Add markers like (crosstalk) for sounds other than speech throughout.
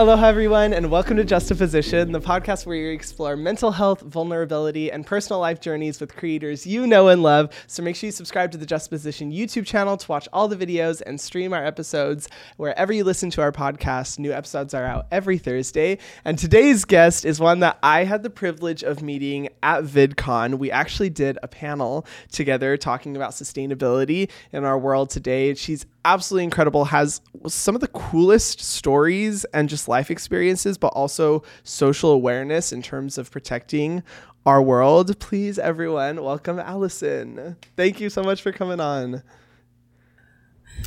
Aloha, everyone, and welcome to Justaposition, the podcast where we explore mental health, vulnerability, and personal life journeys with creators you know and love. So make sure you subscribe to the Justaposition YouTube channel to watch all the videos and stream our episodes wherever you listen to our podcast. New episodes are out every Thursday. And today's guest is one that I had the privilege of meeting at VidCon. We actually did a panel together talking about sustainability in our world today. She's absolutely incredible, has some of the coolest stories and just life experiences, but also social awareness in terms of protecting our world. Please, everyone, welcome Alison. Thank you so much for coming on.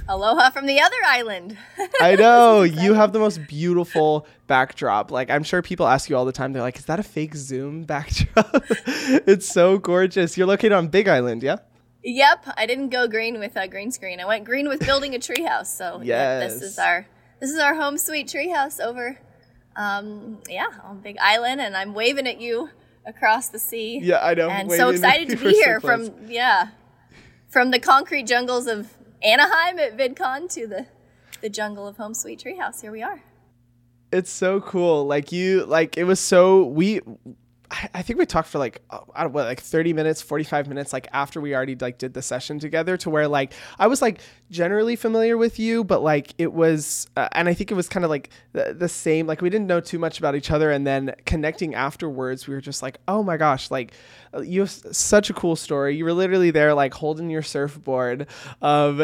Aloha from the other island. I (laughs) know you have the most beautiful backdrop. Like I'm sure people ask you all the time. They're like, "Is that a fake Zoom backdrop?" (laughs) it's so gorgeous. You're located on Big Island, yeah? Yep, I didn't go green with a green screen. I went green with building a treehouse. So yes. yeah, this is our this is our home sweet treehouse over, um, yeah, on Big Island, and I'm waving at you across the sea. Yeah, I know. And so excited to (laughs) be here so from yeah, from the concrete jungles of Anaheim at VidCon to the the jungle of home sweet treehouse. Here we are. It's so cool. Like you, like it was so we I think we talked for like uh, I don't know, like 30 minutes, 45 minutes like after we already like did the session together to where like I was like generally familiar with you but like it was uh, and I think it was kind of like the, the, same like we didn't know too much about each other and then connecting afterwards we were just like oh my gosh like you have such a cool story. You were literally there like holding your surfboard um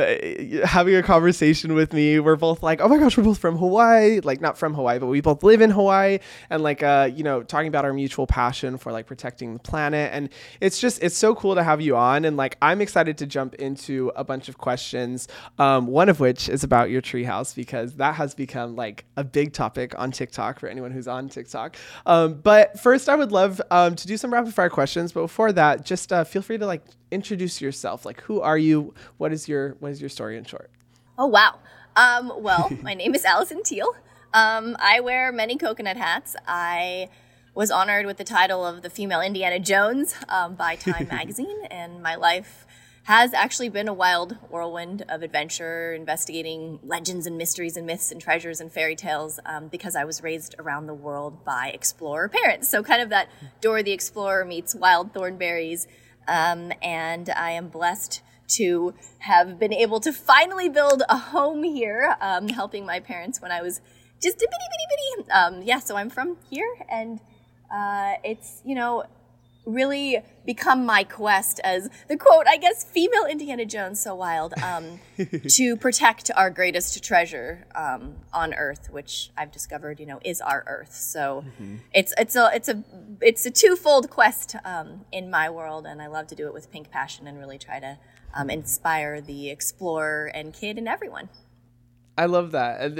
having a conversation with me. We're both like oh my gosh we're both from Hawaii like not from Hawaii but we both live in Hawaii and like uh you know talking about our mutual passion passion for like protecting the planet. And it's just, it's so cool to have you on. And like, I'm excited to jump into a bunch of questions. Um, one of which is about your treehouse because that has become like a big topic on TikTok for anyone who's on TikTok. Um, but first, I would love um, to do some rapid fire questions. But before that, just uh, feel free to like introduce yourself. Like, who are you? What is your what is your story in short? Oh wow. Um, well, (laughs) my name is Alison Teal. Um, I wear many coconut hats. I was honored with the title of the female Indiana Jones um, by (laughs) Time Magazine, and my life has actually been a wild whirlwind of adventure, investigating legends and mysteries and myths and treasures and fairy tales um, because I was raised around the world by explorer parents. So, kind of that Dora the Explorer meets Wild Thornberrys. Um, and I am blessed to have been able to finally build a home here, um, helping my parents when I was just a bitty, bitty, bitty. Um, yeah, so I'm from here and uh, it's, you know, really become my quest as the quote, I guess, female Indiana Jones, so wild, um, (laughs) to protect our greatest treasure um, on Earth, which I've discovered, you know, is our Earth. So mm-hmm. it's it's a it's a it's a twofold quest um, in my world, and I love to do it with pink passion and really try to um, inspire the explorer and kid and everyone. I love that.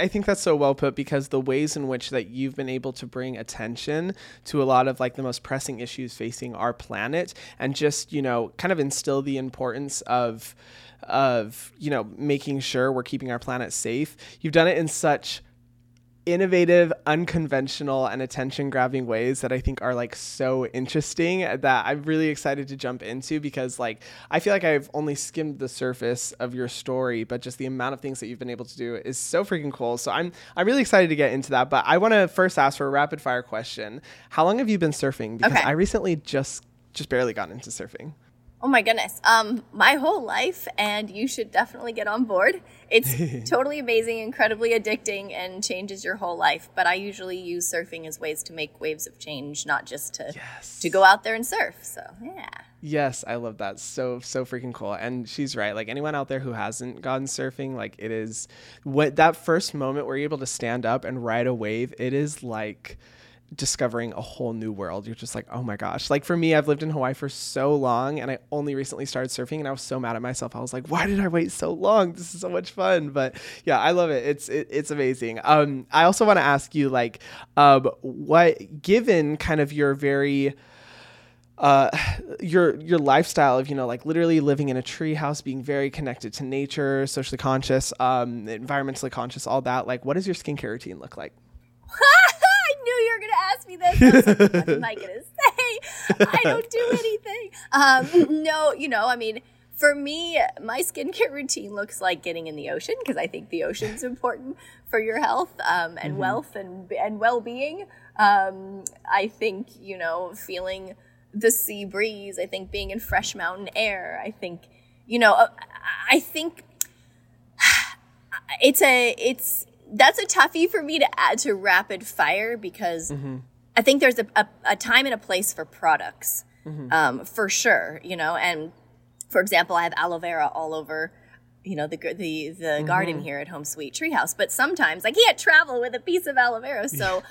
I think that's so well put because the ways in which that you've been able to bring attention to a lot of like the most pressing issues facing our planet and just, you know, kind of instill the importance of of, you know, making sure we're keeping our planet safe. You've done it in such innovative, unconventional, and attention grabbing ways that I think are like so interesting that I'm really excited to jump into because like I feel like I've only skimmed the surface of your story, but just the amount of things that you've been able to do is so freaking cool. So I'm I'm really excited to get into that. But I want to first ask for a rapid fire question. How long have you been surfing? Because okay. I recently just just barely got into surfing. Oh my goodness. Um, my whole life, and you should definitely get on board. It's (laughs) totally amazing, incredibly addicting, and changes your whole life. But I usually use surfing as ways to make waves of change, not just to yes. to go out there and surf. So yeah. Yes, I love that. So so freaking cool. And she's right. Like anyone out there who hasn't gone surfing, like it is what that first moment where you're able to stand up and ride a wave, it is like discovering a whole new world. You're just like, oh my gosh. Like for me, I've lived in Hawaii for so long and I only recently started surfing and I was so mad at myself. I was like, why did I wait so long? This is so much fun. But yeah, I love it. It's it, it's amazing. Um, I also want to ask you like, um, what given kind of your very uh, your your lifestyle of you know like literally living in a tree house, being very connected to nature, socially conscious, um, environmentally conscious, all that. Like, what does your skincare routine look like? Knew you were going to ask me this. Like, what am I going (laughs) to say? I don't do anything. Um, no, you know, I mean, for me, my skincare routine looks like getting in the ocean because I think the ocean's (laughs) important for your health um, and mm-hmm. wealth and and well being. Um, I think you know feeling the sea breeze. I think being in fresh mountain air. I think you know. Uh, I think (sighs) it's a it's that's a toughie for me to add to rapid fire because mm-hmm. I think there's a, a, a, time and a place for products mm-hmm. um, for sure. You know, and for example, I have aloe vera all over you know the the the mm-hmm. garden here at Home Sweet Treehouse. But sometimes I can't travel with a piece of aloe vera, so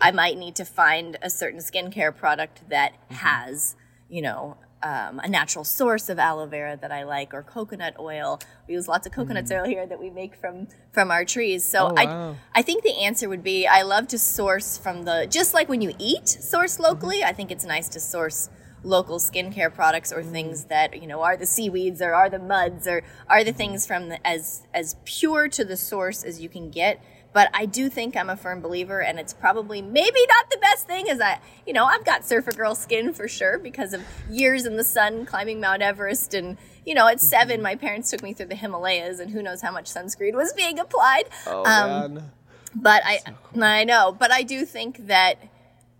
I might need to find a certain skincare product that mm-hmm. has you know um, a natural source of aloe vera that I like, or coconut oil. We use lots of coconut mm. oil here that we make from from our trees. So oh, wow. I I think the answer would be I love to source from the just like when you eat, source locally. Mm-hmm. I think it's nice to source local skincare products or things that you know are the seaweeds or are the muds or are the things from the, as as pure to the source as you can get but I do think I'm a firm believer, and it's probably maybe not the best thing. Is I, you know, I've got surfer girl skin for sure because of years in the sun climbing Mount Everest, and you know, at seven, mm-hmm. my parents took me through the Himalayas, and who knows how much sunscreen was being applied. Oh um, man! But I, so cool. I know, but I do think that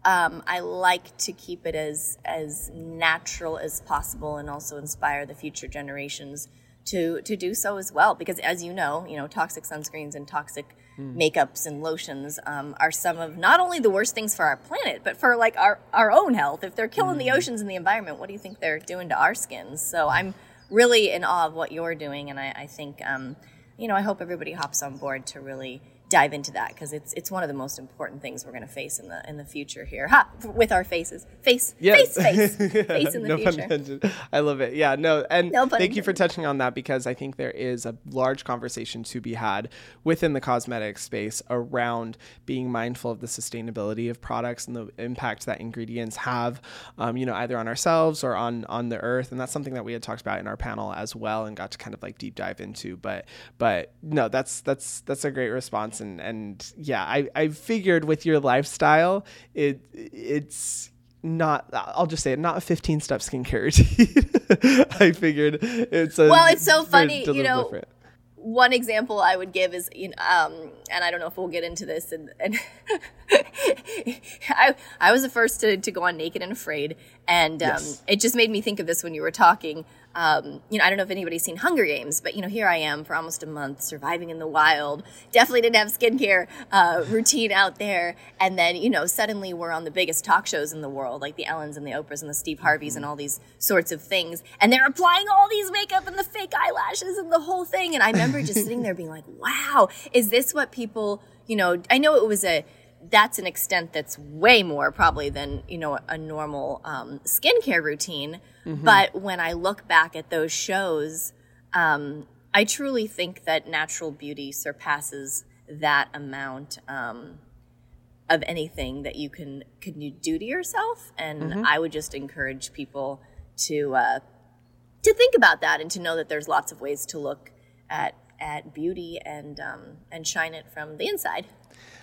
um, I like to keep it as as natural as possible, and also inspire the future generations to to do so as well. Because as you know, you know, toxic sunscreens and toxic mm. makeups and lotions um, are some of not only the worst things for our planet, but for like our our own health. If they're killing mm. the oceans and the environment, what do you think they're doing to our skins? So I'm really in awe of what you're doing, and I, I think. Um, you know, I hope everybody hops on board to really dive into that because it's it's one of the most important things we're going to face in the in the future here. Ha! With our faces, face, face, face, (laughs) face in the no future. I love it. Yeah, no, and no thank you for touching on that because I think there is a large conversation to be had within the cosmetic space around being mindful of the sustainability of products and the impact that ingredients have, um, you know, either on ourselves or on on the earth, and that's something that we had talked about in our panel as well and got to kind of like deep dive into. But but no, that's that's that's a great response and and yeah, I I figured with your lifestyle, it it's not I'll just say it not a 15 step skincare (laughs) routine. I figured it's a Well, it's so funny, you know. Different. One example I would give is, you know, um, and I don't know if we'll get into this, and, and (laughs) I, I was the first to, to go on Naked and Afraid, and um, yes. it just made me think of this when you were talking um, you know, I don't know if anybody's seen Hunger Games, but you know, here I am for almost a month surviving in the wild. Definitely didn't have skincare uh, routine out there, and then you know, suddenly we're on the biggest talk shows in the world, like the Ellens and the Oprahs and the Steve Harveys and all these sorts of things, and they're applying all these makeup and the fake eyelashes and the whole thing. And I remember just sitting there being like, "Wow, is this what people?" You know, I know it was a that's an extent that's way more probably than you know a normal um, skincare routine. Mm-hmm. But when I look back at those shows, um, I truly think that natural beauty surpasses that amount um, of anything that you can can you do to yourself. And mm-hmm. I would just encourage people to uh, to think about that and to know that there's lots of ways to look at at beauty and um, and shine it from the inside.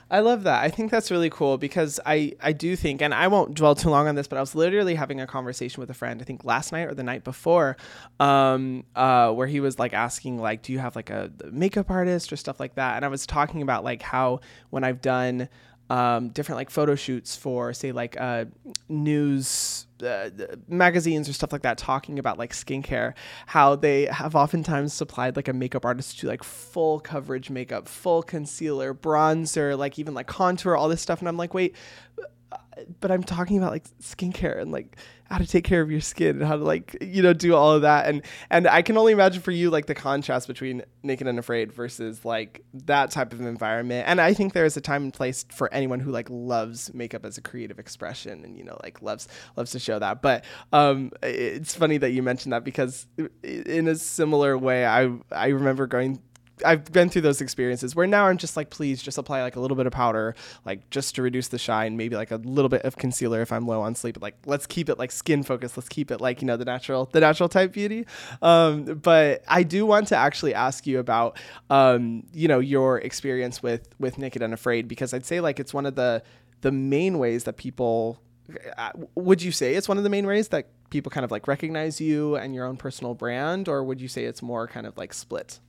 I love that. I think that's really cool because I, I do think, and I won't dwell too long on this, but I was literally having a conversation with a friend, I think last night or the night before, um, uh, where he was like asking, like, do you have like a makeup artist or stuff like that? And I was talking about like how when I've done um, different like photo shoots for say like news uh, magazines or stuff like that talking about like skincare how they have oftentimes supplied like a makeup artist to like full coverage makeup full concealer bronzer like even like contour all this stuff. And i'm like wait but I'm talking about like skincare and like how to take care of your skin and how to like you know do all of that. And and I can only imagine for you like the contrast between Naked and Afraid versus like that type of environment. And I think there is a time and place for anyone who like loves makeup as a creative expression and you know like loves loves to show that. But um it's funny that you mentioned that because in a similar way I I remember going I've been through those experiences where now I'm just like, please just apply like a little bit of powder, like just to reduce the shine, maybe like a little bit of concealer if I'm low on sleep. Like, let's keep it like skin focused. Let's keep it like you know the natural, the natural type beauty. Um, but I do want to actually ask you about, um, you know, your experience with with Naked and Afraid because I'd say like it's one of the the main ways that people uh, would you say it's one of the main ways that people kind of like recognize you and your own personal brand, or would you say it's more kind of like split?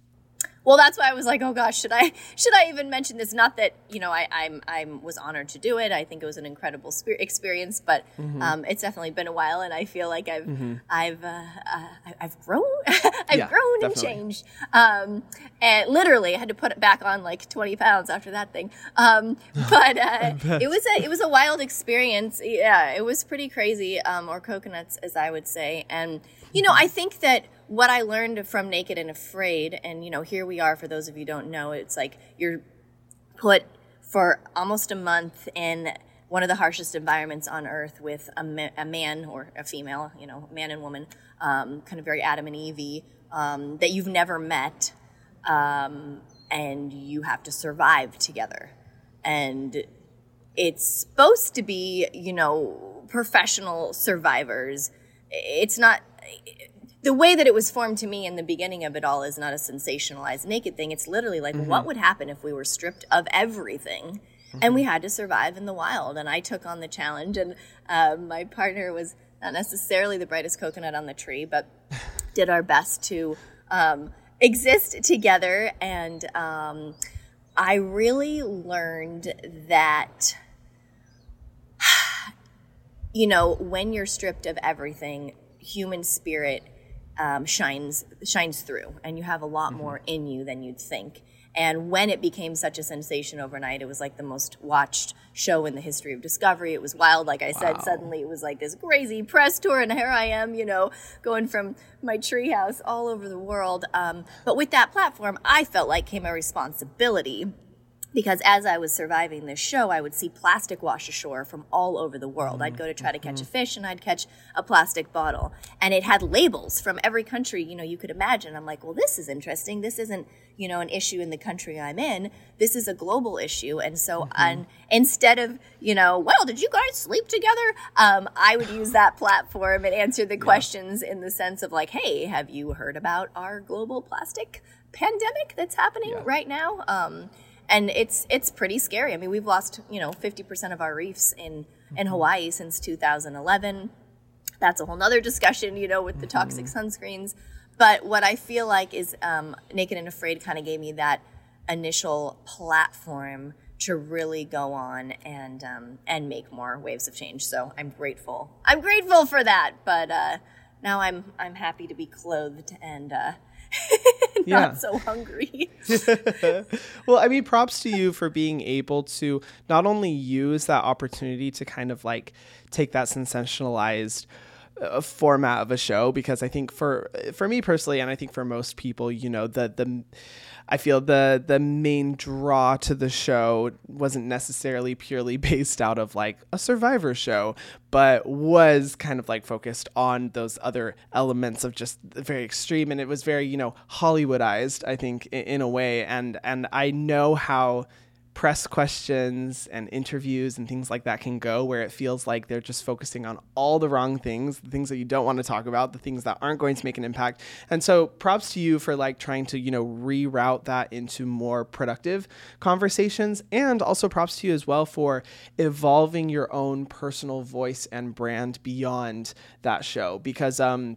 Well that's why i was like oh gosh should i (laughs) should i even mention this? Not that you know i i'm i was honored to do it. I think it was an incredible experience but mm-hmm. um, it's definitely been a while and i feel like i've mm-hmm. i've uh, uh, i've grown (laughs) i've yeah, grown definitely. and changed. Um, and literally i had to put it back on like 20 pounds after that thing. Um, (laughs) but uh, it was a it was a wild experience. Yeah it was pretty crazy um, or coconuts as i would say. And you know i think that what I learned from Naked and Afraid, and you know, here we are. For those of you don't know, it's like you're put for almost a month in one of the harshest environments on earth with a, ma- a man or a female, you know, man and woman, um, kind of very Adam and Eve, um, that you've never met, um, and you have to survive together. And it's supposed to be, you know, professional survivors. It's not the way that it was formed to me in the beginning of it all is not a sensationalized naked thing. It's literally like, mm-hmm. what would happen if we were stripped of everything? Mm-hmm. And we had to survive in the wild. And I took on the challenge. And uh, my partner was not necessarily the brightest coconut on the tree, but (laughs) did our best to um, exist together. And um, I really learned that, (sighs) you know, when you're stripped of everything, human spirit um, shines shines through, and you have a lot mm-hmm. more in you than you'd think. And when it became such a sensation overnight, it was like the most watched show in the history of Discovery. It was wild, like I said. Wow. Suddenly, it was like this crazy press tour, and here I am, you know, going from my treehouse all over the world. Um, but with that platform, I felt like came a responsibility because as I was surviving this show, I would see plastic wash ashore from all over the world. I'd go to try to catch a mm-hmm. fish and I'd catch a plastic bottle. And it had labels from every country, you know, you could imagine. I'm like, well, this is interesting. This isn't, you know, an issue in the country I'm in. This is a global issue. And so mm-hmm. and instead of, you know, well, did you guys sleep together? Um, I would use that (laughs) platform and answer the yeah. questions in the sense of like, hey, have you heard about our global plastic pandemic that's happening yeah. right now? Um, and it's it's pretty scary. I mean, we've lost you know 50% of our reefs in in mm-hmm. Hawaii since 2011. That's a whole nother discussion, you know, with the toxic mm-hmm. sunscreens. But what I feel like is um, Naked and Afraid kind of gave me that initial platform to really go on and um, and make more waves of change. So I'm grateful. I'm grateful for that. But uh, now I'm I'm happy to be clothed and uh, (laughs) not yeah. so hungry. (laughs) well, I mean, props to you for being able to not only use that opportunity to kind of like take that sensationalized uh, format of a show because I think for for me personally and I think for most people, you know, the the I feel the the main draw to the show wasn't necessarily purely (laughs) based out of like a survivor show, but was kind of like focused on those other elements of just very extreme and it was very, you know, Hollywoodized, I think, in, in a way. And and I know how press questions and interviews and things like that can go where it feels like they're just focusing on all the wrong things the things that you don't want to talk about the things that aren't going to make an impact. And so props to you for like trying to you know reroute that into more productive conversations. And also props to you as well for evolving your own personal voice and brand beyond that show because um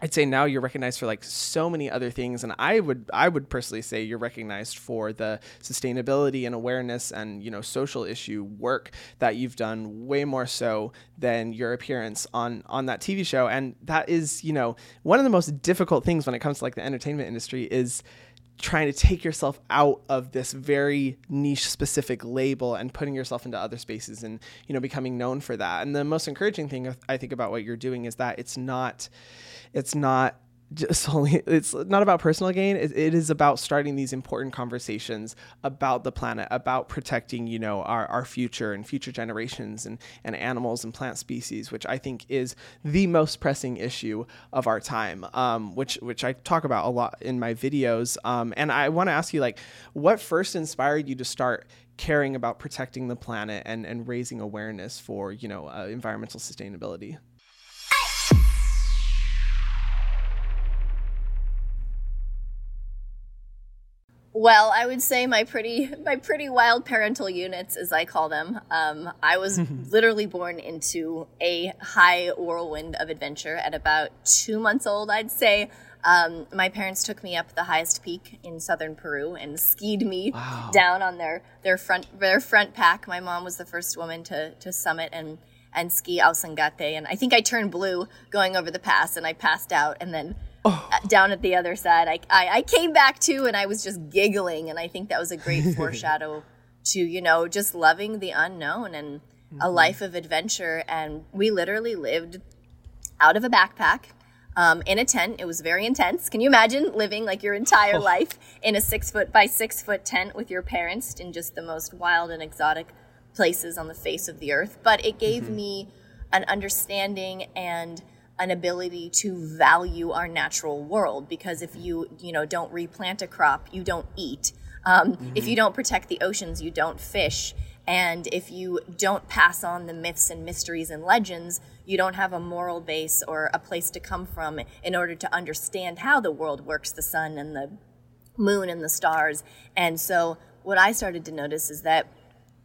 I'd say now you're recognized for like so many other things, and I would I would personally say you're recognized for the sustainability and awareness and you know social issue work that you've done way more so than your appearance on on that TV show, and that is you know one of the most difficult things when it comes to like the entertainment industry is trying to take yourself out of this very niche specific label and putting yourself into other spaces and you know becoming known for that. And the most encouraging thing i think about what you're doing is that it's not it's not just (laughs) only it's not about personal gain. It, it is about starting these important conversations about the planet about protecting you know our, our future and future generations and, and animals and plant species which i think is the most pressing issue of our time um, which which i talk about a lot in my videos. Um, and i want to ask you like what first inspired you to start caring about protecting the planet and and raising awareness for you know uh, environmental sustainability Well, I would say my pretty (laughs) my pretty wild parental units, as I call them. Um, I was (laughs) literally born into a high whirlwind of adventure at about two months old. I'd say um, my parents took me up the highest peak in southern Peru and skied me wow. down on their their front their front pack. My mom was the first woman to to summit and and ski Ausangate, and I think I turned blue going over the pass, and I passed out, and then oh. down at the other side. I, I, I came back too, and I was just giggling, and I think that was a great (laughs) foreshadow to you know just loving the unknown and mm-hmm. a life of adventure. And we literally lived out of a backpack. Um, in a tent. It was very intense. Can you imagine living like your entire oh. life in a six foot by six foot tent with your parents in just the most wild and exotic places on the face of the earth? But it gave mm-hmm. me an understanding and an ability to value our natural world because if you you know don't replant a crop you don't eat. Um, mm-hmm. if you don't protect the oceans you don't fish. And if you don't pass on the myths and mysteries and legends you don't have a moral base or a place to come from in order to understand how the world works the sun and the moon and the stars. And so what i started to notice is that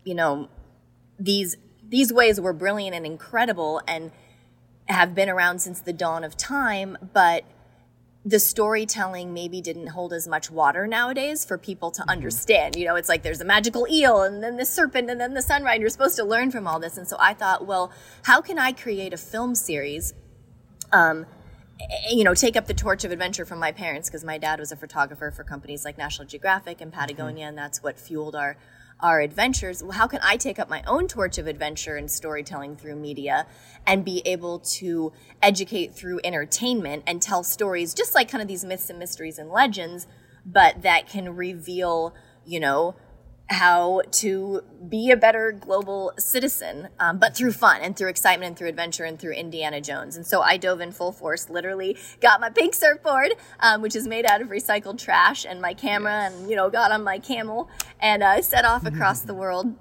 you know these these ways were brilliant and incredible. And have been around since the dawn of time, but the storytelling maybe didn't hold as much water nowadays for people to mm-hmm. understand. You know, it's like there's a magical eel and then the serpent and then the sunrise. You're supposed to learn from all this. And so I thought, well, how can I create a film series? Um, you know, take up the torch of adventure from my parents because my dad was a photographer for companies like National Geographic and Patagonia, mm-hmm. and that's what fueled our our adventures, well, how can I take up my own torch of adventure and storytelling through media and be able to educate through entertainment and tell stories just like kind of these myths and mysteries and legends, but that can reveal, you know, how to be a better global citizen, um, but through fun and through excitement and through adventure and through Indiana Jones. And so I dove in full force, literally got my pink surfboard, um, which is made out of recycled trash, and my camera, yes. and, you know, got on my camel and uh, set off across the (laughs) world.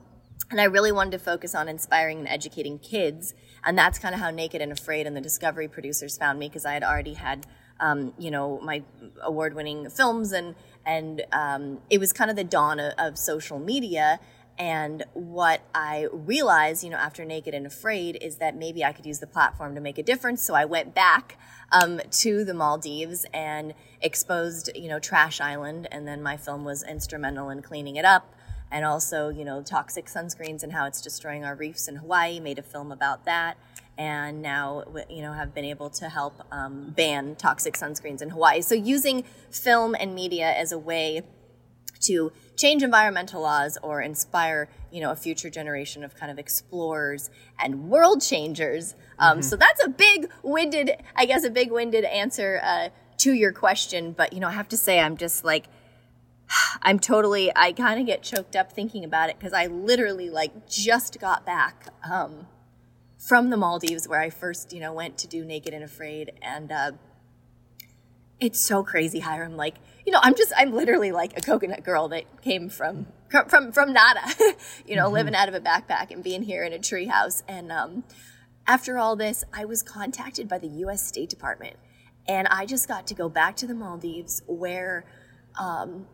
And I really wanted to focus on inspiring and educating kids. And that's kind of how Naked and Afraid and the Discovery producers found me because I had already had, um, you know, my award winning films and and um, it was kind of the dawn of, of, social media and what i realized you know after naked and afraid is that maybe i could use the platform to make a difference. So i went back um, to the maldives and exposed you know trash island. And then my film was instrumental in cleaning it up and also you know toxic sunscreens and how it's destroying our reefs in hawaii. Made a film about that. And now you know have been able to help um, ban toxic sunscreens in Hawaii. So using film and media as a way to change environmental laws or inspire you know a future generation of kind of explorers and world changers. Um, mm-hmm. So that's a big winded, I guess, a big winded answer uh, to your question. But you know, I have to say, I'm just like. (sighs) I'm totally, I kind of get choked up thinking about it because I literally like just got back um, from the Maldives where I first, you know, went to do Naked and Afraid. And uh, it's so crazy, Hyram. Like, you know, I'm just, I'm literally like a coconut girl that came from, from, from nada, (laughs) you know, mm-hmm. living out of a backpack and being here in a treehouse. And um, after all this, I was contacted by the U.S. State Department. And I just got to go back to the Maldives where um,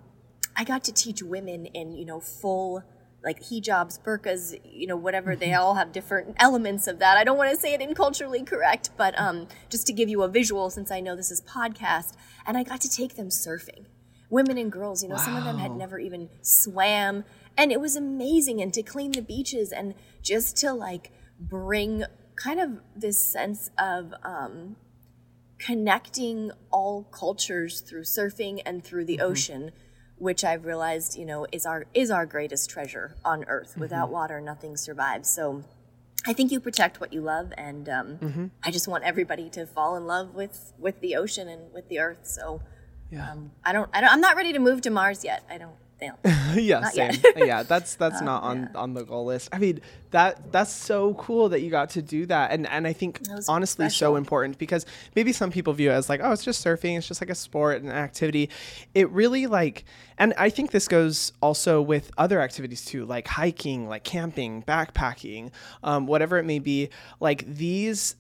I got to teach women in, you know, full like hijabs, burqas, you know, whatever. They mm-hmm. all have different elements of that. I don't want to say it inculturally correct, but um, just to give you a visual, since I know this is podcast, and I got to take them surfing. Women and girls, you know, wow. some of them had never even swam, and it was amazing. And to clean the beaches and just to like bring kind of this sense of um, connecting all cultures through surfing and through the mm-hmm. ocean which I've realized, you know, is our is our greatest treasure on earth. Mm-hmm. Without water, nothing survives. So I think you protect what you love, and um, mm-hmm. I just want everybody to fall in love with with the ocean and with the earth. So yeah. Um, I don't, I don't, I'm not ready to move to Mars yet. I don't (laughs) yeah, same. yeah, that's that's uh, (laughs) not on yeah. on the goal list. I mean, that that's so cool that you got to do that, and and I think honestly special. so important because maybe some people view it as like, oh, it's just surfing, it's just like a sport and an activity. It really like, and I think this goes also with other activities too, like hiking, like camping, backpacking, um, whatever it may be. Like these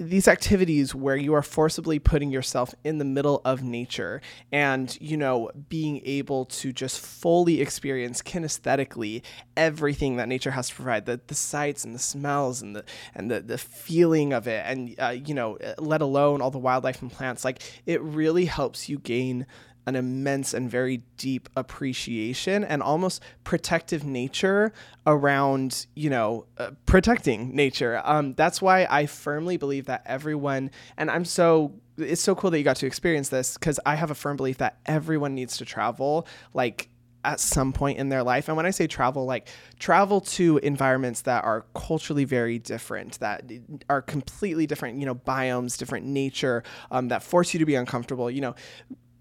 these activities where you are forcibly putting yourself in the middle of nature and you know being able to just fully experience kinesthetically everything that nature has to provide the, the sights and the smells and the and the, the feeling of it and uh, you know let alone all the wildlife and plants like it really helps you gain an immense and very deep appreciation and almost protective nature around, you know, uh, protecting nature. Um, that's why I firmly believe that everyone, and I'm so it's so cool that you got to experience this because I have a firm belief that everyone needs to travel. Like at some point in their life. And when I say travel, like travel to environments that are culturally very different, that are completely different, you know, biomes, different nature, um, that force you to be uncomfortable. You know,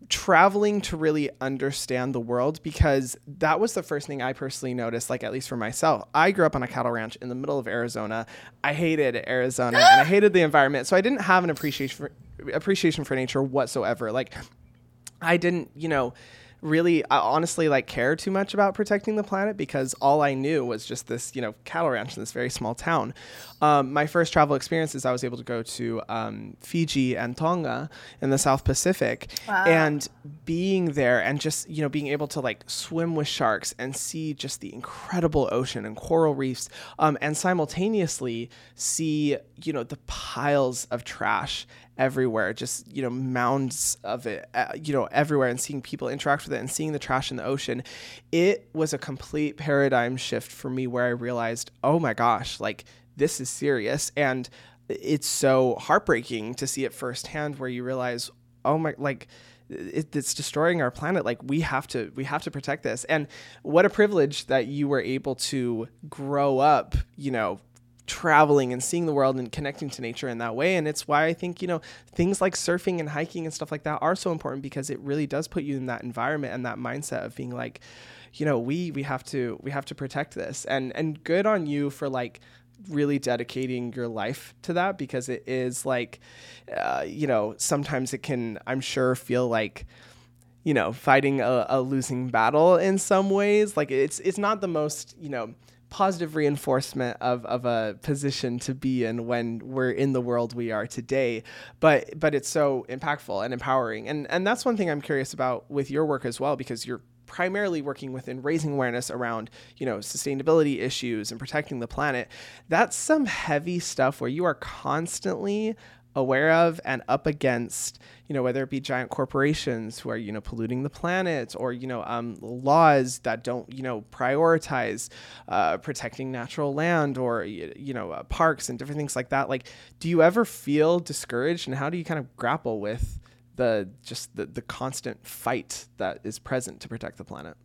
traveling to really understand the world because that was the first thing I personally noticed, like at least for myself. I grew up on a cattle ranch in the middle of Arizona. I hated Arizona and I (gasps) hated the environment. So I didn't have an appreciation for appreciation for nature whatsoever. Like I didn't, you know, really I honestly like care too much about protecting the planet because all I knew was just this, you know, cattle ranch in this very small town. Um, my first travel experiences, I was able to go to um, Fiji and Tonga in the South Pacific, wow. and being there and just you know being able to like swim with sharks and see just the incredible ocean and coral reefs, um, and simultaneously see you know the piles of trash everywhere, just you know mounds of it, uh, you know everywhere, and seeing people interact with it and seeing the trash in the ocean, it was a complete paradigm shift for me where I realized, oh my gosh, like this is serious, and it's so heartbreaking to see it firsthand, where you realize, oh my, like. It, it's destroying our planet. Like we have to we have to protect this. And what a privilege that you were able to grow up you know traveling and seeing the world and connecting to nature in that way. And it's why I think, you know, things like surfing and hiking and stuff like that are so important because it really does put you in that environment and that mindset of being like, you know, we we have to we have to protect this. And and good on you for like really dedicating your life to that because it is like uh, you know, sometimes it can I'm sure feel like you know, fighting a, a losing battle in some ways. Like it's it's not the most, you know, positive reinforcement of, of a position to be in when we're in the world we are today. But but it's so impactful and empowering. And and that's one thing i'm curious about with your work as well because you're primarily working within raising awareness around you know sustainability issues and protecting the planet. That's some heavy stuff where you are constantly aware of and up against, you know, whether it be giant corporations who are, you know, polluting the planet or, you know, um, laws that don't, you know, prioritize uh, protecting natural land or, you know, uh, parks and different things like that. Like, do you ever feel discouraged and how do you kind of grapple with the just the, the constant fight that is present to protect the planet?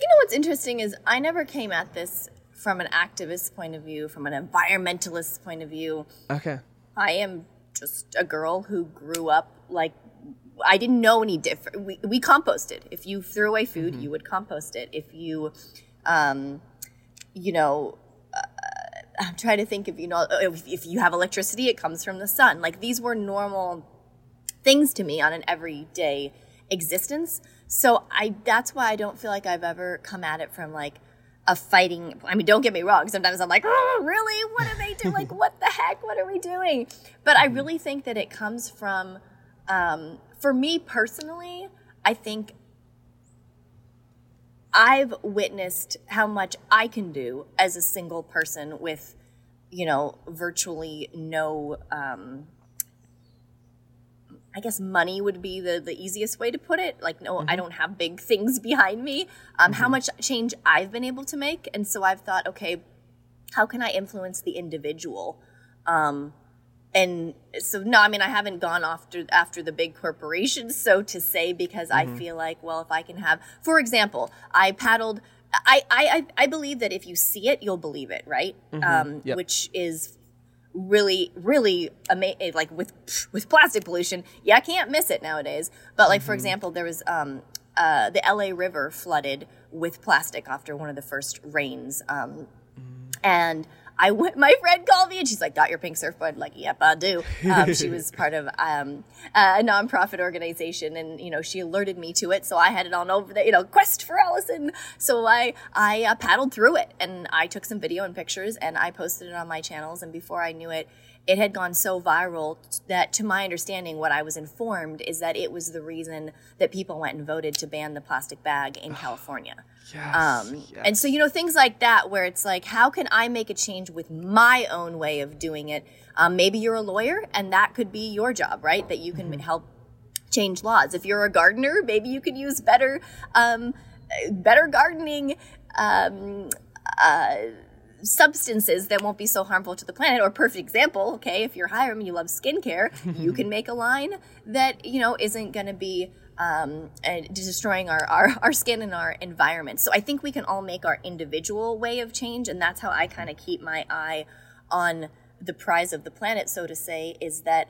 You know what's interesting is I never came at this from an activist point of view, from an environmentalist point of view. Okay. I am just a girl who grew up like I didn't know any different. We, we composted. If you threw away food, mm-hmm. you would compost it. If you, um, you know, uh, I'm trying to think if you know if, if you have electricity, it comes from the sun. Like these were normal things to me on an everyday existence. So I that's why I don't feel like I've ever come at it from like a fighting. I mean, don't get me wrong. Sometimes I'm like, oh, really? What are they doing? like, (laughs) what the heck? What are we doing? But I really think that it comes from, um, for me personally, I think I've witnessed how much I can do as a single person with, you know, virtually no um, I guess money would be the, the easiest way to put it. Like, no, mm-hmm. I don't have big things (laughs) behind me. Um, mm-hmm. How much change I've been able to make. And so I've thought, okay, how can I influence the individual? Um, and so, no, I mean, I haven't gone after, after the big corporations, (laughs) so to say, because mm-hmm. I feel like, well, if I can have, for example, I paddled I, I, I believe that if you see it, you'll believe it, right? Mm-hmm. Um, yep. Which is really really amazing eh, like with with plastic pollution yeah i can't miss it nowadays but like mm-hmm. for example there was um uh, the la river flooded with plastic after one of the first rains um, mm. and I went, my friend called me and she's like, got your pink surfboard? Like, yep, I do. Um, she was (laughs) part of um, a nonprofit organization and, you know, she alerted me to it. So I had it on over the, you know, quest for Alison. So I, I uh, paddled through it and I took some video and pictures and I posted it on my channels. And before I knew it, it had gone so viral that, to my understanding, what I was informed is that it was the reason that people went and voted to ban the plastic bag in California. Yes, Um, yes. And so, you know, things like that, where it's like, how can I make a change with my own way of doing it? Um, maybe you're a lawyer, and that could be your job, right? That you can help change laws. If you're a gardener, maybe you could use better, um, better gardening. Um, uh, substances that won't be so harmful to the planet or perfect example okay if you're Hyram you love skincare you (laughs) can make a line that you know isn't going to be um, uh, destroying our, our, our skin and our environment. So i think we can all make our individual way of change and that's how i kind of keep my eye on the prize of the planet so to say is that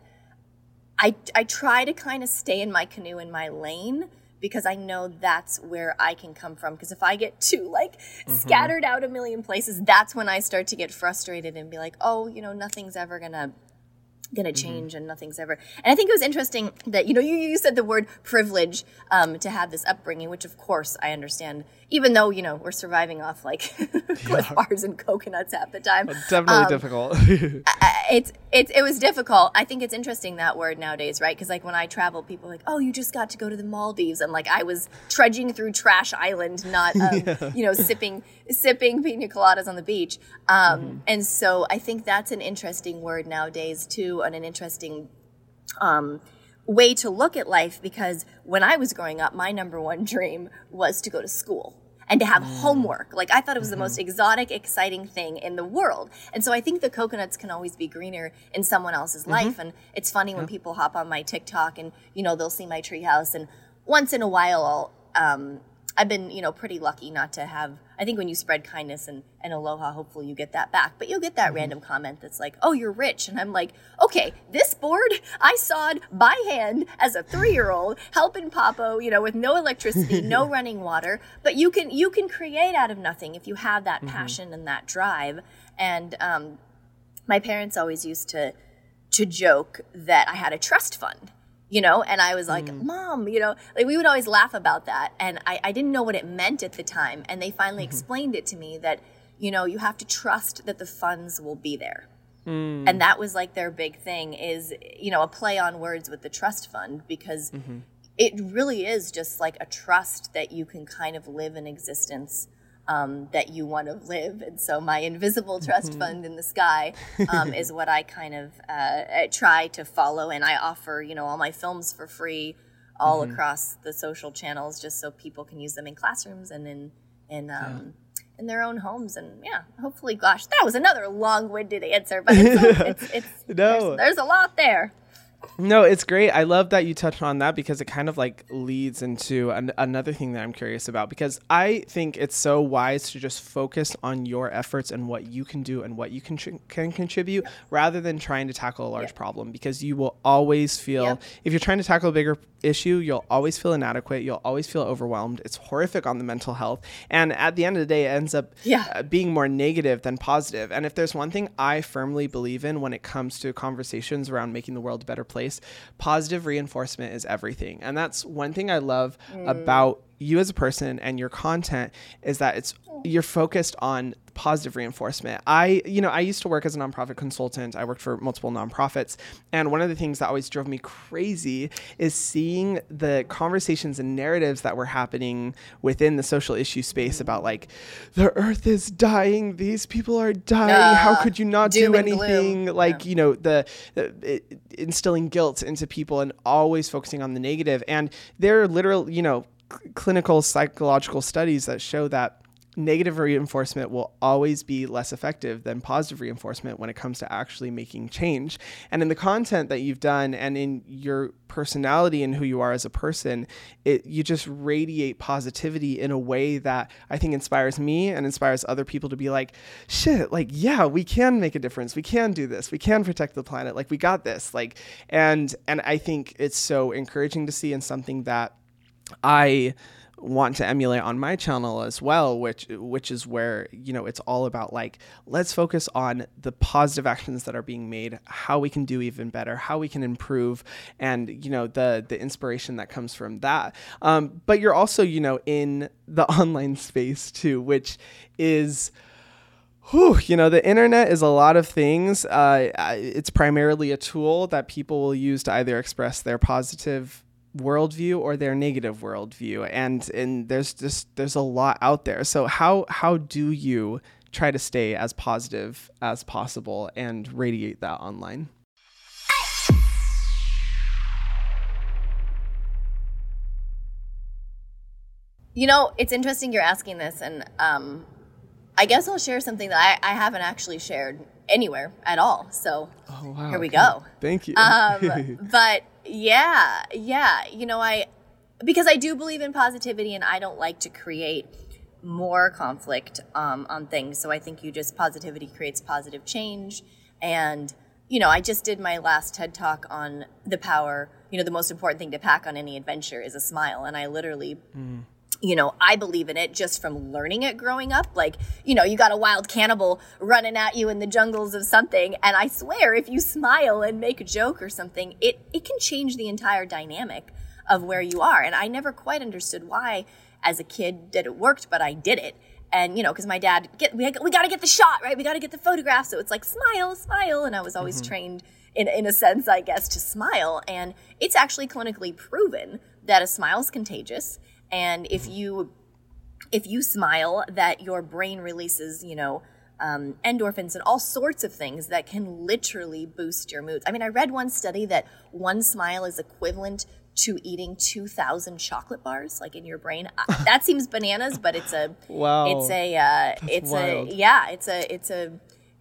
I, I try to kind of stay in my canoe in my lane because I know that's where I can come from. Because if I get too like mm-hmm. scattered out a million places, that's when I start to get frustrated and be like, oh, you know, nothing's ever gonna gonna change and nothing's ever and i think it was interesting that you know you, you said the word privilege um, to have this upbringing which of course i understand even though you know we're surviving off like (laughs) cliff bars and coconuts at the time Definitely Um, difficult. I- it's it's it was difficult. I think it's interesting that word nowadays, right? Because like when I travel, people are like, "Oh, you just got to go to the Maldives," and like I was trudging through Trash Island, not (laughs) um, you know sipping sipping pina coladas on the beach. Um, And so I think that's an interesting word nowadays too, and an interesting um, way to look at life because when I was growing up, my number one (laughs) dream was to go to school and to have homework. Like I thought it was the most exotic, exciting thing in the world. And so I think the coconuts can always be greener in someone else's life. And it's funny when people hop on my TikTok and you know they'll see my treehouse, and once in a while I'll. Um, I've been, you know, pretty lucky not to have. I think when you spread kindness and, and aloha, hopefully you get that back. But you'll get that random comment that's like, "Oh, you're rich," and I'm like, "Okay, this board I sawed by hand as a three year old, helping Papo, you know, with no electricity, no (laughs) running water. But you can you can create out of nothing if you have that passion and that drive. And um, my parents always used to to joke that I had a trust fund, you know, and I was like, mm. Mom, you know, like we would always laugh about that. And I, I didn't know what it meant at the time. And they finally mm-hmm. explained it to me that, you know, you have to trust that the funds will be there. Mm. And that was like their big thing is, you know, a play on words with the trust fund because mm-hmm. it really is just like a trust that you can kind of live an existence um, that you want to live. And so my invisible trust fund in the sky um, (laughs) is what I kind of uh, try to follow. And I offer, you know, all my films for free all across the social channels just so people can use them in classrooms and in, in, um, in their own homes. And yeah, hopefully, gosh, that was another long winded answer, but it's, (laughs) it's, it's, No. there's, there's a lot there. No, it's great. I love that you touched on that because it kind of like leads into an- another thing that I'm curious about because I think it's so wise to just focus on your efforts and what you can do and what you can can contribute rather than trying to tackle a large problem because you will always feel Yep. if you're trying to tackle a bigger issue, you'll always feel inadequate, you'll always feel overwhelmed. It's horrific on the mental health. And at the end of the day, it ends up Yeah. uh, being more negative than positive. And if there's one thing I firmly believe in when it comes to conversations around making the world a better place, positive reinforcement is everything. And that's one thing I love about you as a person and your content is that it's you're focused on positive reinforcement. I, you know, I used to work as a nonprofit consultant. I worked for multiple nonprofits, and one of the things that always drove me crazy is seeing the conversations and narratives that were happening within the social issue space about like the earth is dying, these people are dying. How Uh, could you not do gloom. anything? Like, you know, the, the it, instilling guilt into people and always focusing on the negative. And there are literal, you know, cl- clinical psychological studies that show that negative reinforcement will always be less effective than positive reinforcement when it comes to actually making change. And in the content that you've done and in your personality and who you are as a person, it you just radiate positivity in a way that I think inspires me and inspires other people to be like, shit, like yeah, we can make a difference. We can do this. We can protect the planet. Like we got this. Like and and I think it's so encouraging to see and something that I want to emulate on my channel as well which which is where you know it's all about like let's focus on the positive actions that are being made how we can do even better how we can improve and you know the the inspiration that comes from that um, but you're also you know in the (laughs) online space too which is Whew, you know, the internet is a lot of things. Uh, it's primarily a tool that people will use to either express their positive worldview or their negative worldview and and there's just there's a lot out there. So how how do you try to stay as positive as possible and radiate that online? You know it's interesting you're asking this and um, i guess i'll share something that I, I haven't actually shared anywhere at all. So oh, wow. here we go. Thank you. Um, (laughs) but yeah, yeah. You know, I because I do believe in positivity, and I don't like to create more conflict um, on things. So I think you just positivity creates positive change, and you know, I just did my last TED talk on the power. You know, the most important thing to pack on any adventure is a smile, and I literally. Mm you know, I believe in it just from learning it growing up. Like, you know, you got a wild cannibal running at you in the jungles of something, and I swear if you smile and make a joke or something, it it can change the entire dynamic of where you are. And I never quite understood why as a kid that it worked, but I did it. And you know, because my dad, get we, we got to get the shot right, we got to get the photograph. So it's like smile, smile, and I was always mm-hmm. trained in in a sense, I guess, to smile. And it's actually clinically proven that a smile is contagious and if you if you smile that your brain releases you know um, endorphins and all sorts of things that can literally boost your moods i mean i read one study that one smile is equivalent to eating 2000 chocolate bars like in your brain. (laughs) That seems bananas but it's a wow. it's a uh, it's wild. a yeah it's a it's a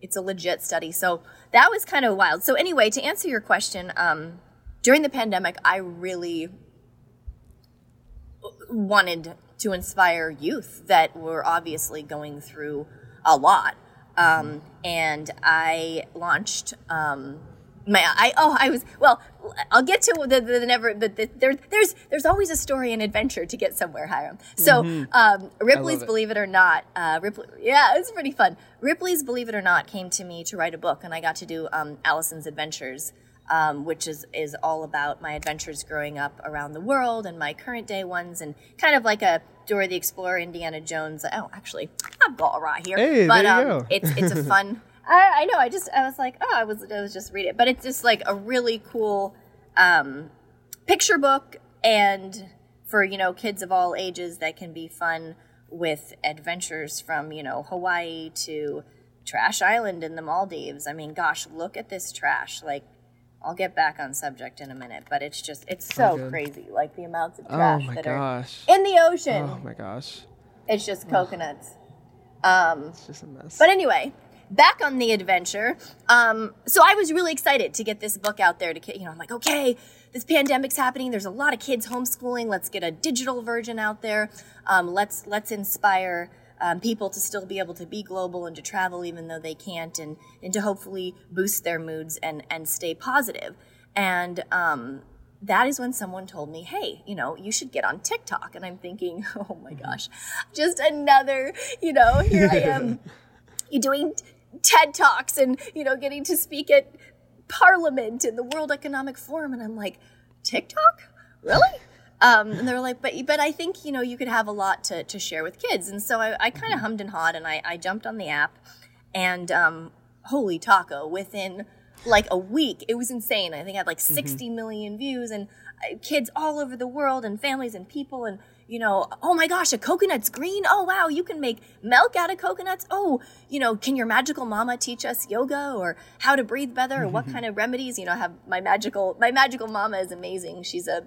it's a legit study. So that was kind of wild. So anyway to answer your question um, during the pandemic i really wanted to inspire youth that were obviously going through a lot. Um, and I launched um, my I oh I was well I'll get to the, the, the never but the, there there's there's always a story and adventure to get somewhere Hyram. So mm-hmm. um, Ripley's Believe It or Not uh, Ripley yeah it's pretty fun. Ripley's Believe It or Not came to me to write a book and I got to do um, Alison's Adventures um, which is is all about my adventures growing up around the world and my current day ones, and kind of like a Dora the Explorer, Indiana Jones. Oh, actually, I've got it right here. Hey, but um, (laughs) it's it's a (laughs) fun. I, I, know. I just I was like, oh, I was I was just read it, but it's just like a really cool um, picture book, and for you know kids of all ages that can be fun with adventures from you know Hawaii to Trash Island in the Maldives. I mean, gosh, look at this trash! Like I'll get back on subject in a minute, but it's just it's so oh, crazy, like the amounts of trash oh that gosh. are in the ocean. Oh my gosh! It's just coconuts. Um, it's just a mess. But anyway, back on the adventure. Um, so I was really excited to get this book out there. To you know, I'm like, okay, this pandemic's happening. There's a lot of kids homeschooling. Let's get a digital version out there. Um, let's let's inspire um, people to still be able to be global and to travel even though they can't, and, and to hopefully boost their moods and, and stay positive. And um, that is when someone told me, hey, you know, you should get on TikTok. And I'm thinking, (laughs) oh my gosh, just another, you know, here I am you (laughs) doing TED Talks and, you know, getting to speak at Parliament and the World Economic Forum. And I'm like, TikTok? Really? Um, and they were like, but but I think you know you could have a lot to, to share with kids. And so I, I kind of mm-hmm. hummed and hawed, and I, I jumped on the app, and um, holy taco! Within like a week, it was insane. I think I had like mm-hmm. 60 million views, and uh, kids all over the world, and families and people, and you know, oh my gosh, a coconut's green. Oh wow, you can make milk out of coconuts. Oh, you know, can your magical mama teach us yoga or how to breathe better or what kind of remedies? You know, have my magical my magical mama is amazing. She's a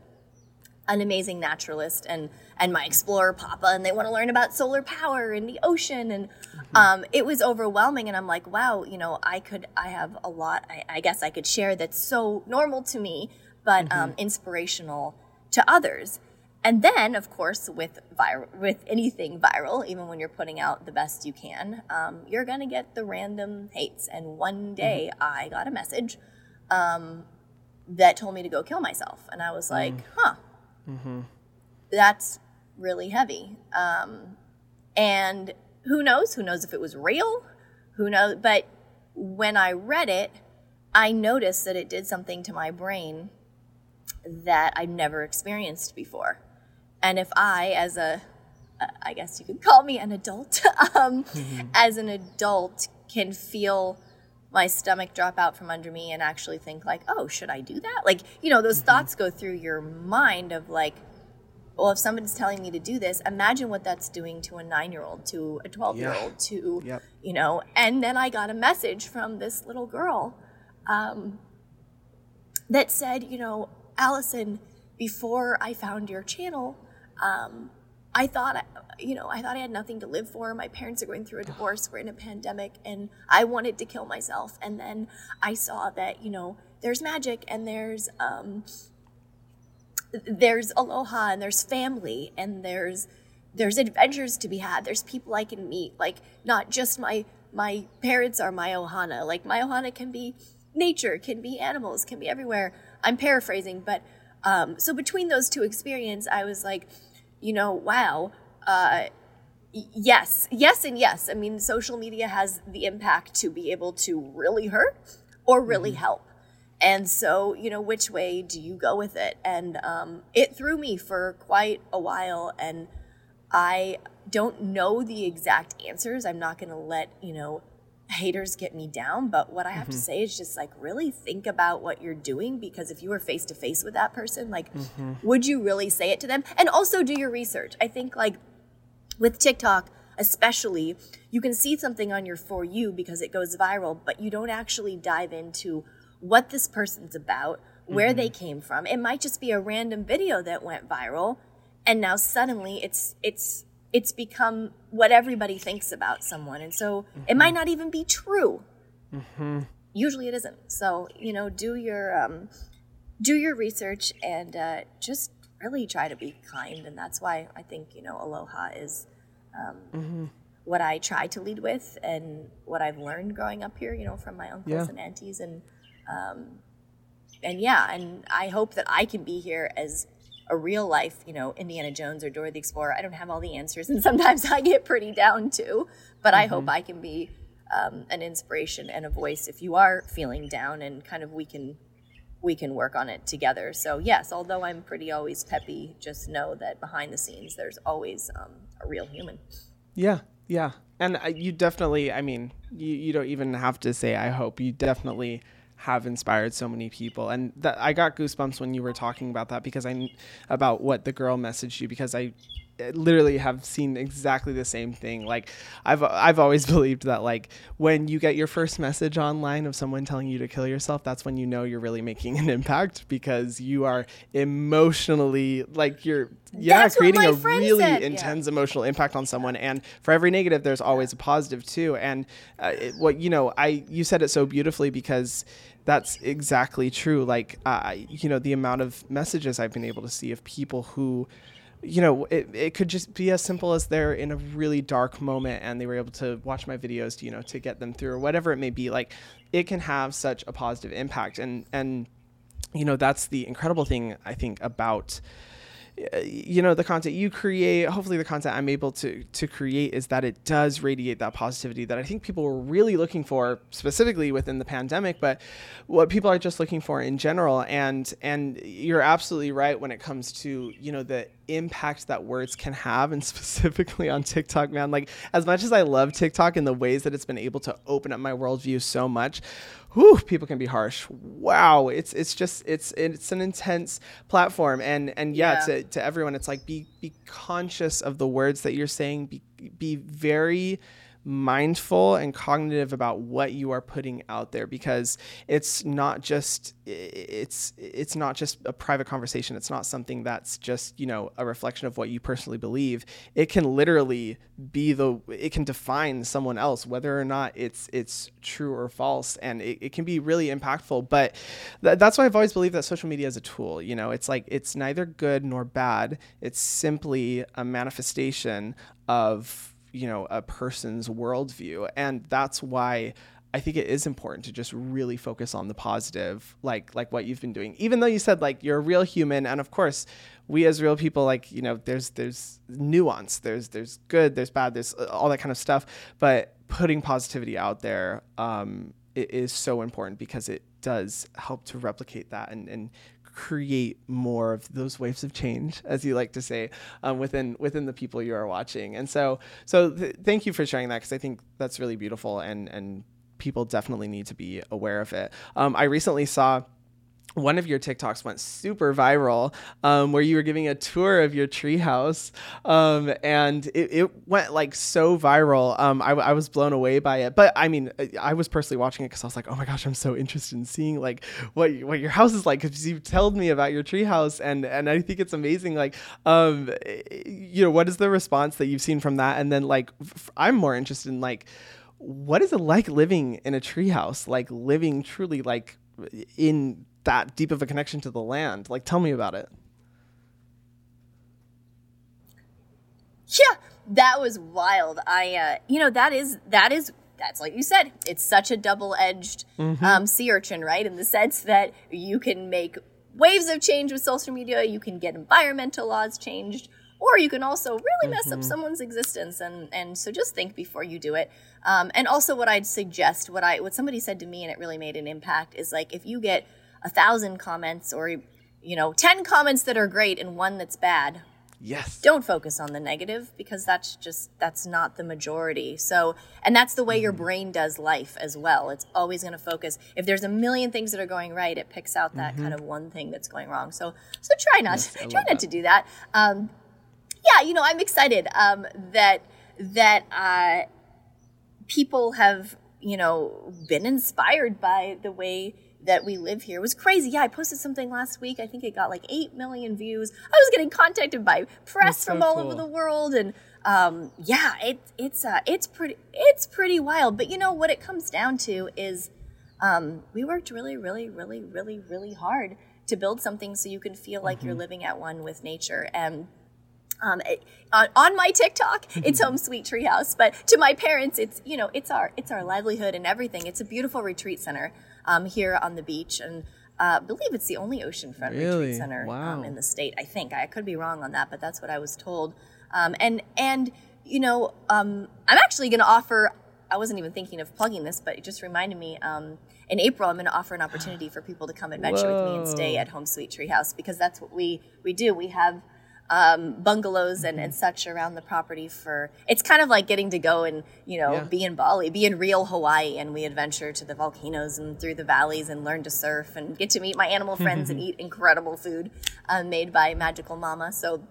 an amazing naturalist and and my explorer papa and they want to learn about solar power and the ocean and mm-hmm. um, it was overwhelming and i'm like wow you know i could i have a lot i, I guess i could share that's so normal to me but mm-hmm. um, inspirational to others and then of course with viral with anything viral even when you're putting out the best you can um, you're going to get the random hates and one day mm-hmm. i got a message um, that told me to go kill myself and i was like mm. huh Mm-hmm. that's really heavy. Um, and who knows? Who knows if it was real? Who knows? But when I read it, I noticed that it did something to my brain that I've never experienced before. And if I, as a, I guess you could call me an adult, (laughs) um, mm-hmm. as an adult, can feel my stomach drop out from under me and actually think like, oh, should I do that? Like, you know, those mm-hmm. thoughts go through your mind of like, well, if somebody's telling me to do this, imagine what that's doing to a nine year old, to a 12 year old, to, yep. you know, and then I got a message from this little girl um, that said, you know, Alison, before I found your channel, um, I thought, you know, I thought I had nothing to live for. My parents are going through a divorce. We're in a pandemic, and I wanted to kill myself. And then I saw that, you know, there's magic and there's um, there's aloha and there's family and there's there's adventures to be had. There's people I can meet. Like not just my my parents are my ohana. Like my ohana can be nature, can be animals, can be everywhere. I'm paraphrasing, but um, so between those two experiences, I was like, you know, wow. Uh, yes, yes, and yes. I mean, social media has the impact to be able to really hurt or really mm-hmm. help. And so, you know, which way do you go with it? And um, it threw me for quite a while. And I don't know the exact answers. I'm not going to let, you know, haters get me down. But what I have mm-hmm. to say is just like really think about what you're doing because if you were face to face with that person, like, mm-hmm. would you really say it to them? And also do your research. I think, like, with TikTok, especially, you can see something on your For You because it goes viral, but you don't actually dive into what this person's about, where mm-hmm. they came from. It might just be a random video that went viral and now suddenly it's it's it's become what everybody thinks about someone and so mm-hmm. it might mm-hmm. not even be true mm-hmm. usually it isn't so you know do your um, do your research and uh, just really try to be kind and that's why i think you know aloha is um, mm-hmm. what i try to lead with and what i've learned growing up here you know from my uncles yeah. and aunties and um, and yeah, and I hope that I can be here as a real life, you know, Indiana Jones or Dora the Explorer. I don't have all the answers, and (laughs) sometimes I get pretty down too. But mm-hmm. I hope mm-hmm. I can be um, an inspiration and a voice if you are feeling down, and kind of we can we can work on it together. So yes, although I'm pretty always peppy, just know that behind the scenes there's always um, a real human. Yeah, yeah, and uh, you definitely. I mean, you you don't even have to say I hope. You definitely have inspired so many people. And that I got goosebumps when you were talking about that because I about what the girl messaged you because I literally have seen exactly the same thing like I've I've always (laughs) believed that like when you get your first message online of someone telling you to kill yourself that's when you know you're really making an impact because you are emotionally like you're yeah that's creating a really said. intense yeah. emotional impact on someone and for every negative there's always a positive too and uh, it, what you know I you said it so beautifully because that's exactly true. Like, uh, you know, the amount of messages I've been able to see of people who, you know, it, it could just be as simple as they're in a really dark moment and they were able to watch my videos, you know, to get them through or whatever it may be. Like, it can have such a positive impact. And, and, you know, that's the incredible thing I think about Uh, you know the content you create hopefully the content i'm able to to create is that it does radiate that positivity that i think people were really looking for specifically within the pandemic but what people are just looking for in general. And and you're absolutely right when it comes to you know the impact that words can have and (laughs) specifically on tiktok man. Like as much as i love tiktok and the ways that it's been able to open up my worldview so much whew, people can be harsh. Wow, it's it's just it's it's an intense platform, and and yeah, yeah. To, to everyone, it's like be be conscious of the words that you're saying. Be be very mindful and cognitive about what you are putting out there because it's not just it's it's not just a private conversation. It's not something that's just you know a reflection of what you personally believe. It can literally be the it can define someone else whether or not it's it's true or false. And it, it can be really impactful. But th- that's why i've always believed that social media is a tool. You know it's like it's neither good nor bad. It's simply a manifestation of you know a person's worldview and that's why I think it is important to just really focus on the positive, like like what you've been doing. Even though you said like you're a real human, and of course, we as real people, like you know, there's there's nuance, there's there's good, there's bad, there's uh, all that kind of stuff. But putting positivity out there um, is so important because it does help to replicate that and, and create more of those waves of change, as you like to say, um, within within the people you are watching. And so, so th- thank you for sharing that because I think that's really beautiful and and people definitely need to be aware of it. Um, I recently saw one of your TikToks went super viral, um, where you were giving a tour of your treehouse, um, and it, it, went like so viral. Um, I, I, was blown away by it. But I mean, I was personally watching it because I was like, oh my gosh, I'm so interested in seeing like what what your house is like because you've told me about your treehouse, and and I think it's amazing. Like, um, you know, what is the response that you've seen from that? And then like, f- I'm more interested in like, what is it like living in a treehouse? Like living truly like in that deep of a connection to the land. Like, tell me about it. Yeah, that was wild. I, uh, you know, that is that is that's like you said. It's such a double-edged mm-hmm. um, sea urchin, right? In the sense that you can make waves of change with social media. You can get environmental laws changed, or you can also really mess mm-hmm. up someone's existence. And and so just think before you do it. Um, and also, what I'd suggest, what I what somebody said to me, and it really made an impact, is like if you get a thousand comments or you know 10 comments that are great and one that's bad. Yes. Don't focus on the negative because that's just that's not the majority. So and that's the way mm-hmm. your brain does life as well. It's always going to focus. If there's a million things that are going right it picks out that mm-hmm. kind of one thing that's going wrong. So so try not yes, try not that. to do that. Um, yeah you know i'm excited um, that that uh, people have you know been inspired by the way that we live here. Was crazy. Yeah, I posted something last week. I think it got like 8 million views. I was getting contacted by press from all cool. over the world and um, yeah, it, it's uh, it's pretty it's pretty wild. But you know what it comes down to is um, we worked really, really, really, really, really hard to build something so you can feel like mm-hmm. you're living at one with nature. And um, it, on, on, my TikTok, (laughs) it's Home Sweet Treehouse, but to my parents, it's you know it's our it's our livelihood and everything. It's a beautiful retreat center um, here on the beach, and uh, believe it's the only oceanfront really? retreat center um, wow. um, in the state. I think I could be wrong on that, but that's what I was told. Um, and and you know, um, I'm actually going to offer. I wasn't even thinking of plugging this, but it just reminded me. Um, in April, I'm going to offer an opportunity for people to come adventure Whoa. with me and stay at Home Sweet Treehouse because that's what we we do. We have um, bungalows and, and such around the property for it's kind of like getting to go and you know yeah. be in bali be in real hawaii and we adventure to the volcanoes and through the valleys and learn to surf and get to meet my animal friends and (laughs) eat incredible food um, made by magical mama. So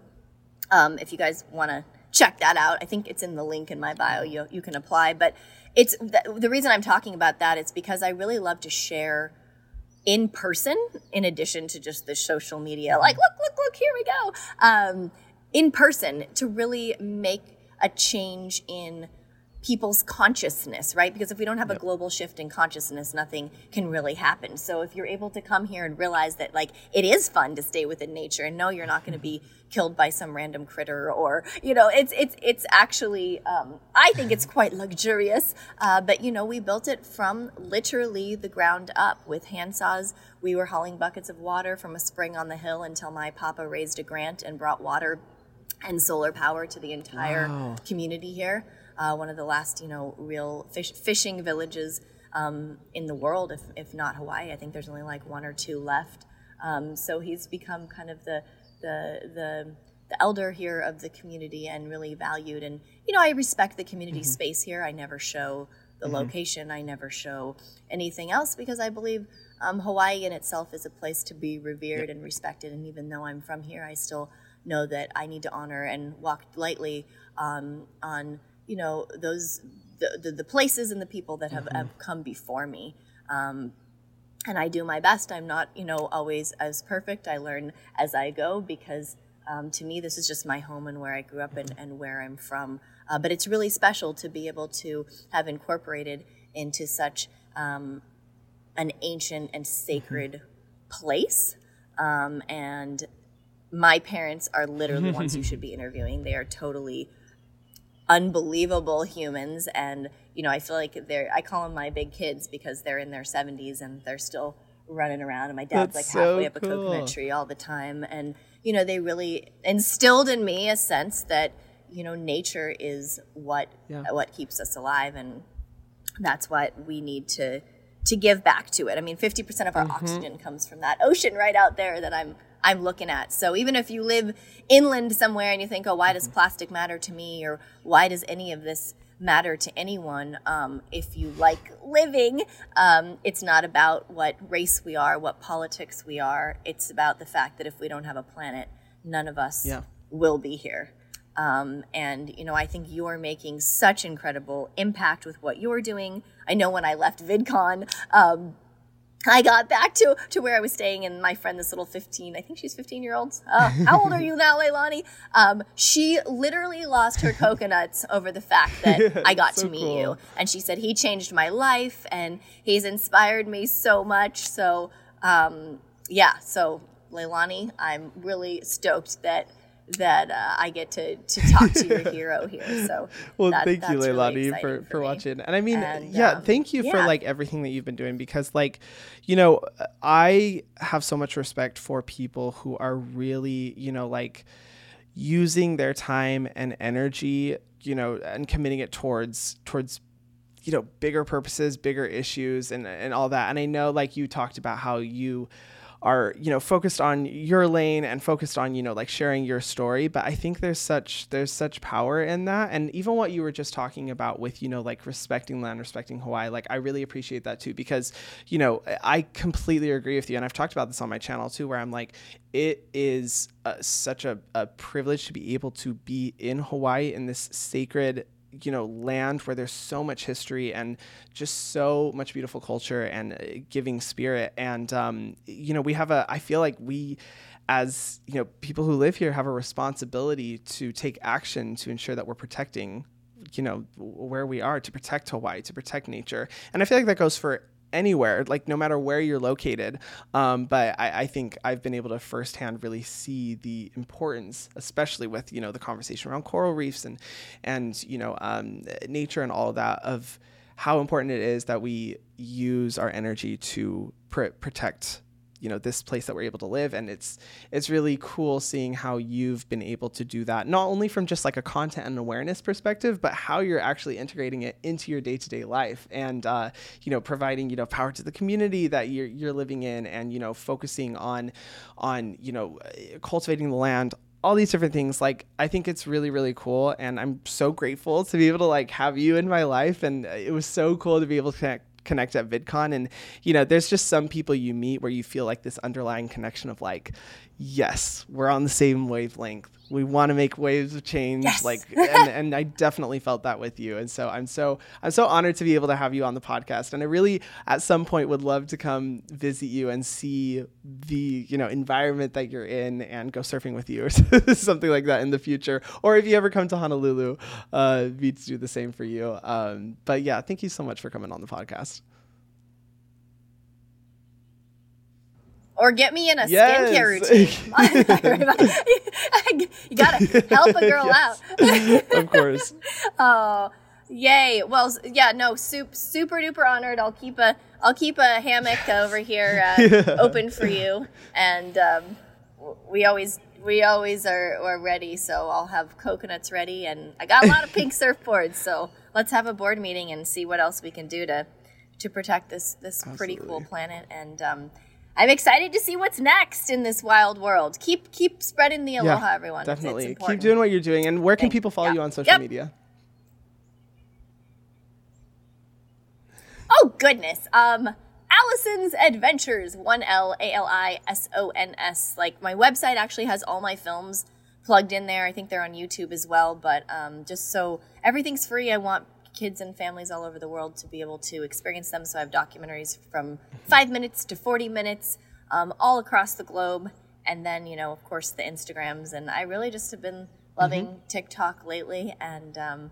um, if you guys want to check that out i think it's in the link in my bio you, you can apply. But it's the, the reason i'm talking about that is because i really love to share in person in addition to just the social media like look look look here we go. Um, in person to really make a change in people's consciousness, right? Because if we don't have yep. a global shift in consciousness, nothing can really happen. So if you're able to come here and realize that like it is fun to stay within nature and know you're not going to be (laughs) killed by some random critter or you know it's it's it's actually um, I think it's quite luxurious. Uh, but you know we built it from literally the ground up with handsaws. We were hauling buckets of water from a spring on the hill until my papa raised a grant and brought water and solar power to the entire wow. community here uh, one of the last, you know, real fish, fishing villages um, in the world, if, if not Hawaii. I think there's only like one or two left. Um, so he's become kind of the, the, the, the elder here of the community and really valued. And, you know, I respect the community mm-hmm. space here. I never show the mm-hmm. location, I never show anything else because I believe um, Hawaii in itself is a place to be revered yep. and respected. And even though I'm from here, I still know that I need to honor and walk lightly um, on you know those the, the, the places and the people that have, mm-hmm. have come before me. Um, and i do my best. I'm not you know always as perfect. I learn as i go because um, to me this is just my home and where i grew up and, and where i'm from. Uh, but it's really special to be able to have incorporated into such um, an ancient and sacred mm-hmm. place. Um, and my parents are literally the ones you (laughs) should be interviewing. They are totally unbelievable humans and you know i feel like they're i call them my big kids because they're in their 70s and they're still running around and my dad's That's like halfway so up a cool. coconut tree all the time and you know they really instilled in me a sense that you know nature is what Yeah. what keeps us alive and that's what we need to to give back to it. I mean, 50% of our mm-hmm. oxygen comes from that ocean right out there that I'm I'm looking at. So even if you live inland somewhere and you think, "Oh, why does plastic matter to me?" or "Why does any of this matter to anyone?" Um, if you like living, um, it's not about what race we are, what politics we are. It's about the fact that if we don't have a planet, none of us Yeah. will be here. Um, and you know, I think you're making such incredible impact with what you're doing. I know when I left VidCon, um, I got back to, to where I was staying, and my friend, this little 15, I think she's 15 year old. Uh, how old are you now, (laughs) Leilani? Um, she literally lost her coconuts over the fact that (laughs) I got So to meet cool. you. And she said, he changed my life and he's inspired me so much. So, um, yeah, so Leilani, I'm really stoked that that uh, I get to, to talk to your (laughs) hero here. So, Well, that- thank you, that's really Leilani, exciting for, for watching. And I mean, And, yeah, um, thank you for like everything that you've been doing because, like, you know, I have so much respect for people who are really, you know, like using their time and energy, you know, and committing it towards towards you know bigger purposes bigger issues and and all that and i know like you talked about how you are you know focused on your lane and focused on you know like sharing your story but i think there's such there's such power in that. And even what you were just talking about with you know like respecting land respecting hawaii like i really appreciate that too because you know i completely agree with you and i've talked about this on my channel too where i'm like it is uh, such a, a privilege to be able to be in hawaii in this sacred you know land where there's so much history and just so much beautiful culture and uh, giving spirit. And um, you know we have a i feel like we as you know people who live here have a responsibility to take action to ensure that we're protecting you know where we are to protect hawaii to protect nature. And i feel like that goes for anywhere like no matter where you're located. Um, but I, I think i've been able to firsthand really see the importance especially with you know the conversation around coral reefs and and you know um, nature and all of that of how important it is that we use our energy to pr- protect you know this place that we're able to live. And it's it's really cool seeing how you've been able to do that not only from just like a content and awareness perspective but how you're actually integrating it into your day-to-day life and uh, you know providing you know power to the community that you're, you're living in and you know focusing on on you know cultivating the land all these different things. Like i think it's really really cool. And i'm so grateful to be able to like have you in my life. And it was so cool to be able to connect connect at VidCon. And, you know, there's just some people you meet where you feel like this underlying connection of like, yes, we're on the same wavelength. We want to make waves of change. Yes. Like, and, and I definitely felt that with you. And so I'm so, I'm so honored to be able to have you on the podcast. And I really, at some point, would love to come visit you and see the, you know, environment that you're in and go surfing with you (laughs) or something like that in the future. Or if you ever come to Honolulu, uh, we'd do the same for you. Um, but yeah, thank you so much for coming on the podcast. Or get me in a Yes. skincare routine. (laughs) (laughs) (laughs) you gotta help a girl out. of course. Oh, yay! Well, yeah, no, super, super duper honored. I'll keep a, I'll keep a hammock over here uh, open for you, and um, we always, we always are, are ready. So I'll have coconuts ready, and I got a lot of pink surfboards. So let's have a board meeting and see what else we can do to, to protect this, this pretty cool planet. And um, I'm excited to see what's next in this wild world. Keep, keep spreading the aloha, everyone. It's- it's Definitely. Keep doing what you're doing. And where can Thank- people follow yeah. you on social Yep. media? Oh goodness. Um Alison's Adventures, one L A L I S O N S. Like my website actually has all my films plugged in there. I think they're on YouTube as well, but um, just so everything's free, I want kids and families all over the world to be able to experience them. So I have documentaries from five minutes to 40 minutes um, all across the globe. And then, you know, of course, the Instagrams. And I really just have been loving TikTok lately. And um,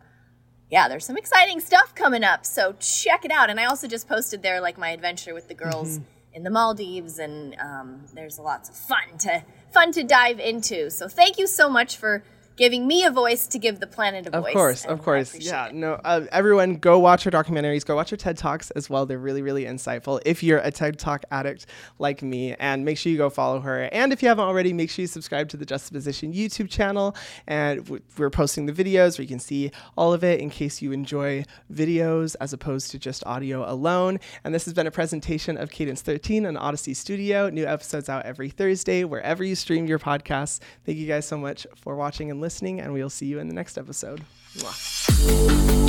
yeah, there's some exciting stuff coming up. So check it out. And I also just posted there like my adventure with the girls in the Maldives, and um, there's lots of fun to fun to dive into. So thank you so much for giving me a voice to give the planet a of voice. Of course, of course. Yeah, it. no. Uh, everyone, go watch her documentaries. Go watch her TED talks as well. They're really, really insightful. If you're a TED talk addict like me, and make sure you go follow her. And if you haven't already, make sure you subscribe to the Justaposition YouTube channel. And w- we're posting the videos where you can see all of it in case you enjoy videos as opposed to just audio alone. And this has been a presentation of Cadence 13 on Audacy Studio. New episodes out every Thursday wherever you stream your podcasts. Thank you guys so much for watching and listening, and we'll see you in the next episode. Mwah.